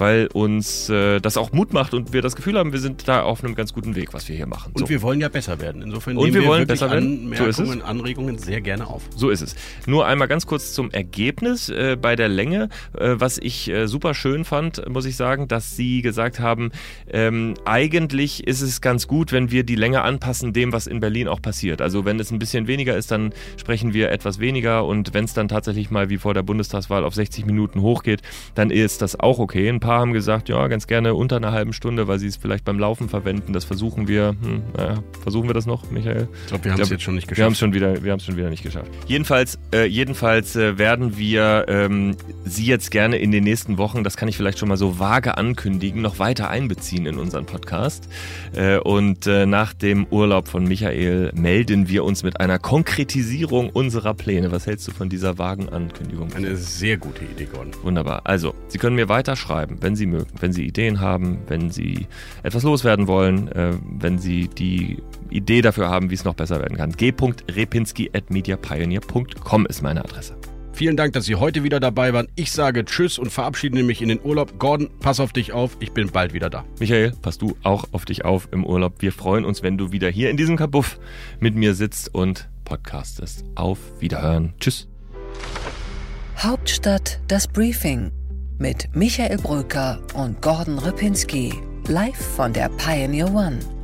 weil uns äh, das auch Mut macht und wir das Gefühl haben, wir sind da auf einem ganz guten Weg, was wir hier machen. Und So. wir wollen ja besser werden. Insofern Und nehmen wir wollen wirklich besser werden. So ist es. Anregungen sehr gerne auf. So ist es. Nur einmal ganz kurz zum Ergebnis äh, bei der Länge, äh, was ich äh, super schön fand, muss ich sagen, dass Sie gesagt haben, ähm, eigentlich ist es ganz gut, wenn wir die Länge anpassen dem, was in Berlin auch passiert. Also wenn es ein bisschen weniger ist, dann sprechen wir etwas weniger und wenn es dann tatsächlich mal wie vor der Bundestagswahl auf 60 Minuten hochgeht, dann ist das auch okay. Ein paar haben gesagt, ja, ganz gerne unter einer halben Stunde, weil sie es vielleicht beim Laufen verwenden. Das versuchen wir. Hm, naja, versuchen wir das noch, Michael? Ich glaube, wir haben es jetzt schon nicht Wir haben geschafft. es schon wieder, wir haben es schon wieder nicht geschafft. Jedenfalls, äh, jedenfalls äh, werden wir ähm, Sie jetzt gerne in den nächsten Wochen, das kann ich vielleicht schon mal so vage ankündigen, noch weiter einbeziehen in unseren Podcast. Äh, und äh, nach dem Urlaub von Michael melden wir uns mit einer Konkretisierung unserer Pläne. Was hältst du von dieser vagen Ankündigung? Eine sehr gute Idee, Gordon. Wunderbar. Also, Sie können mir weiter schreiben, wenn Sie mögen, wenn Sie Ideen haben, wenn Sie etwas loswerden wollen, äh, wenn Sie die Idee dafür haben, wie es noch besser werden kann. g.repinski.mediapioneer.com ist meine Adresse. Vielen Dank, dass Sie heute wieder dabei waren. Ich sage Tschüss und verabschiede mich in den Urlaub. Gordon, pass auf dich auf. Ich bin bald wieder da. Michael, pass du auch auf dich auf im Urlaub. Wir freuen uns, wenn du wieder hier in diesem Kabuff mit mir sitzt und podcastest. Auf Wiederhören. Tschüss. Hauptstadt das Briefing mit Michael Bröker und Gordon Ripinski. Live von der Pioneer One.